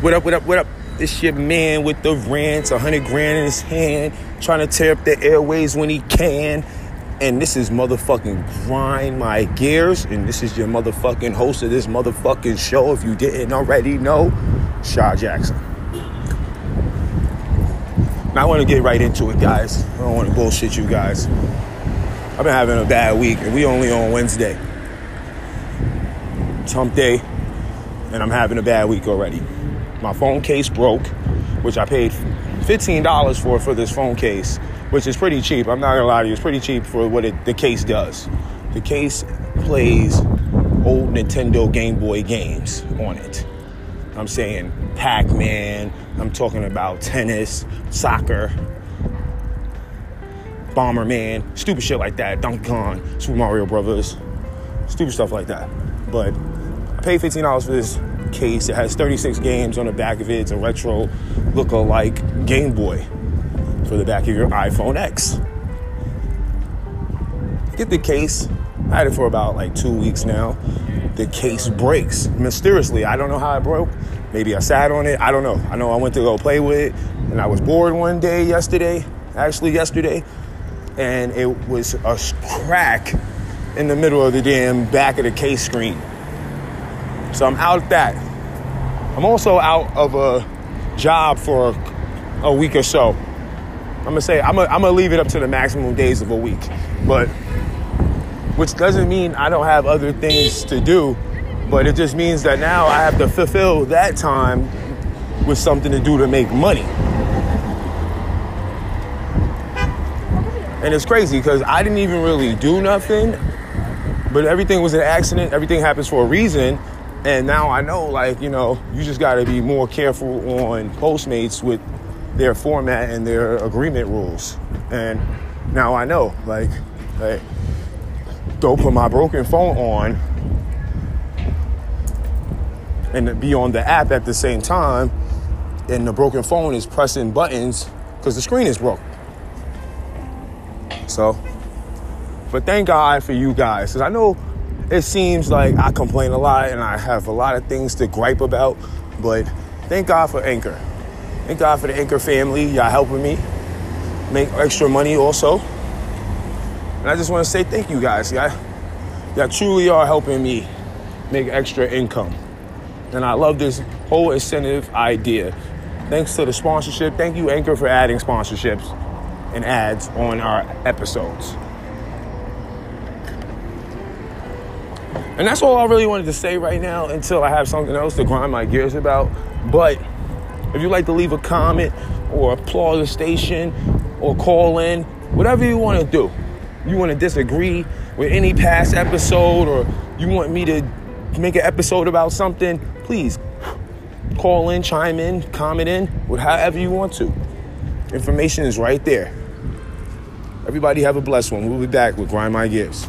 What up, what up, what up? This your man with the rants, a hundred grand in his hand, trying to tear up the airways when he can. And this is motherfucking Grind My Gears. And this is your motherfucking host of this motherfucking show. If you didn't already know, Shaw Jackson. Now I want to get right into it, guys. I don't want to bullshit you guys. I've been having a bad week, and we only on Wednesday. It's hump day, and I'm having a bad week already. My phone case broke, which I paid $15 for for this phone case, which is pretty cheap. I'm not gonna lie to you, it's pretty cheap for what it, the case does. The case plays old Nintendo Game Boy games on it. I'm saying Pac Man, I'm talking about tennis, soccer, Bomberman, stupid shit like that, Donkey Kong, Super Mario Brothers, stupid stuff like that. But I paid $15 for this case. It has 36 games on the back of it. It's a retro look-alike Game Boy for the back of your iPhone X. Get the case. I had it for about like two weeks now. The case breaks mysteriously. I don't know how it broke. Maybe I sat on it. I don't know. I know I went to go play with it and I was bored one day yesterday, actually yesterday, and it was a crack in the middle of the damn back of the case screen. So I'm out of that. I'm also out of a job for a week or so. I'm gonna say I'm gonna, I'm gonna leave it up to the maximum days of a week, but which doesn't mean I don't have other things to do, but it just means that now I have to fulfill that time with something to do to make money. And it's crazy because I didn't even really do nothing, but everything was an accident. Everything happens for a reason. And now I know, like, you know, you just got to be more careful on Postmates with their format and their agreement rules. And now I know, like, like don't put my broken phone on and be on the app at the same time. And the broken phone is pressing buttons because the screen is broke. So, but thank God for you guys. Because I know it seems like I complain a lot and I have a lot of things to gripe about, but thank God for Anchor. Thank God for the Anchor family. Y'all helping me make extra money also. And I just want to say thank you guys. Y'all, y'all truly are helping me make extra income. And I love this whole incentive idea. Thanks to the sponsorship. Thank you, Anchor, for adding sponsorships and ads on our episodes. And that's all I really wanted to say right now until I have something else to grind my gears about. But if you'd like to leave a comment or applaud the station or call in, whatever you want to do, you want to disagree with any past episode or you want me to make an episode about something, please call in, chime in, comment in, however you want to. Information is right there. Everybody have a blessed one. We'll be back with Grind My Gears.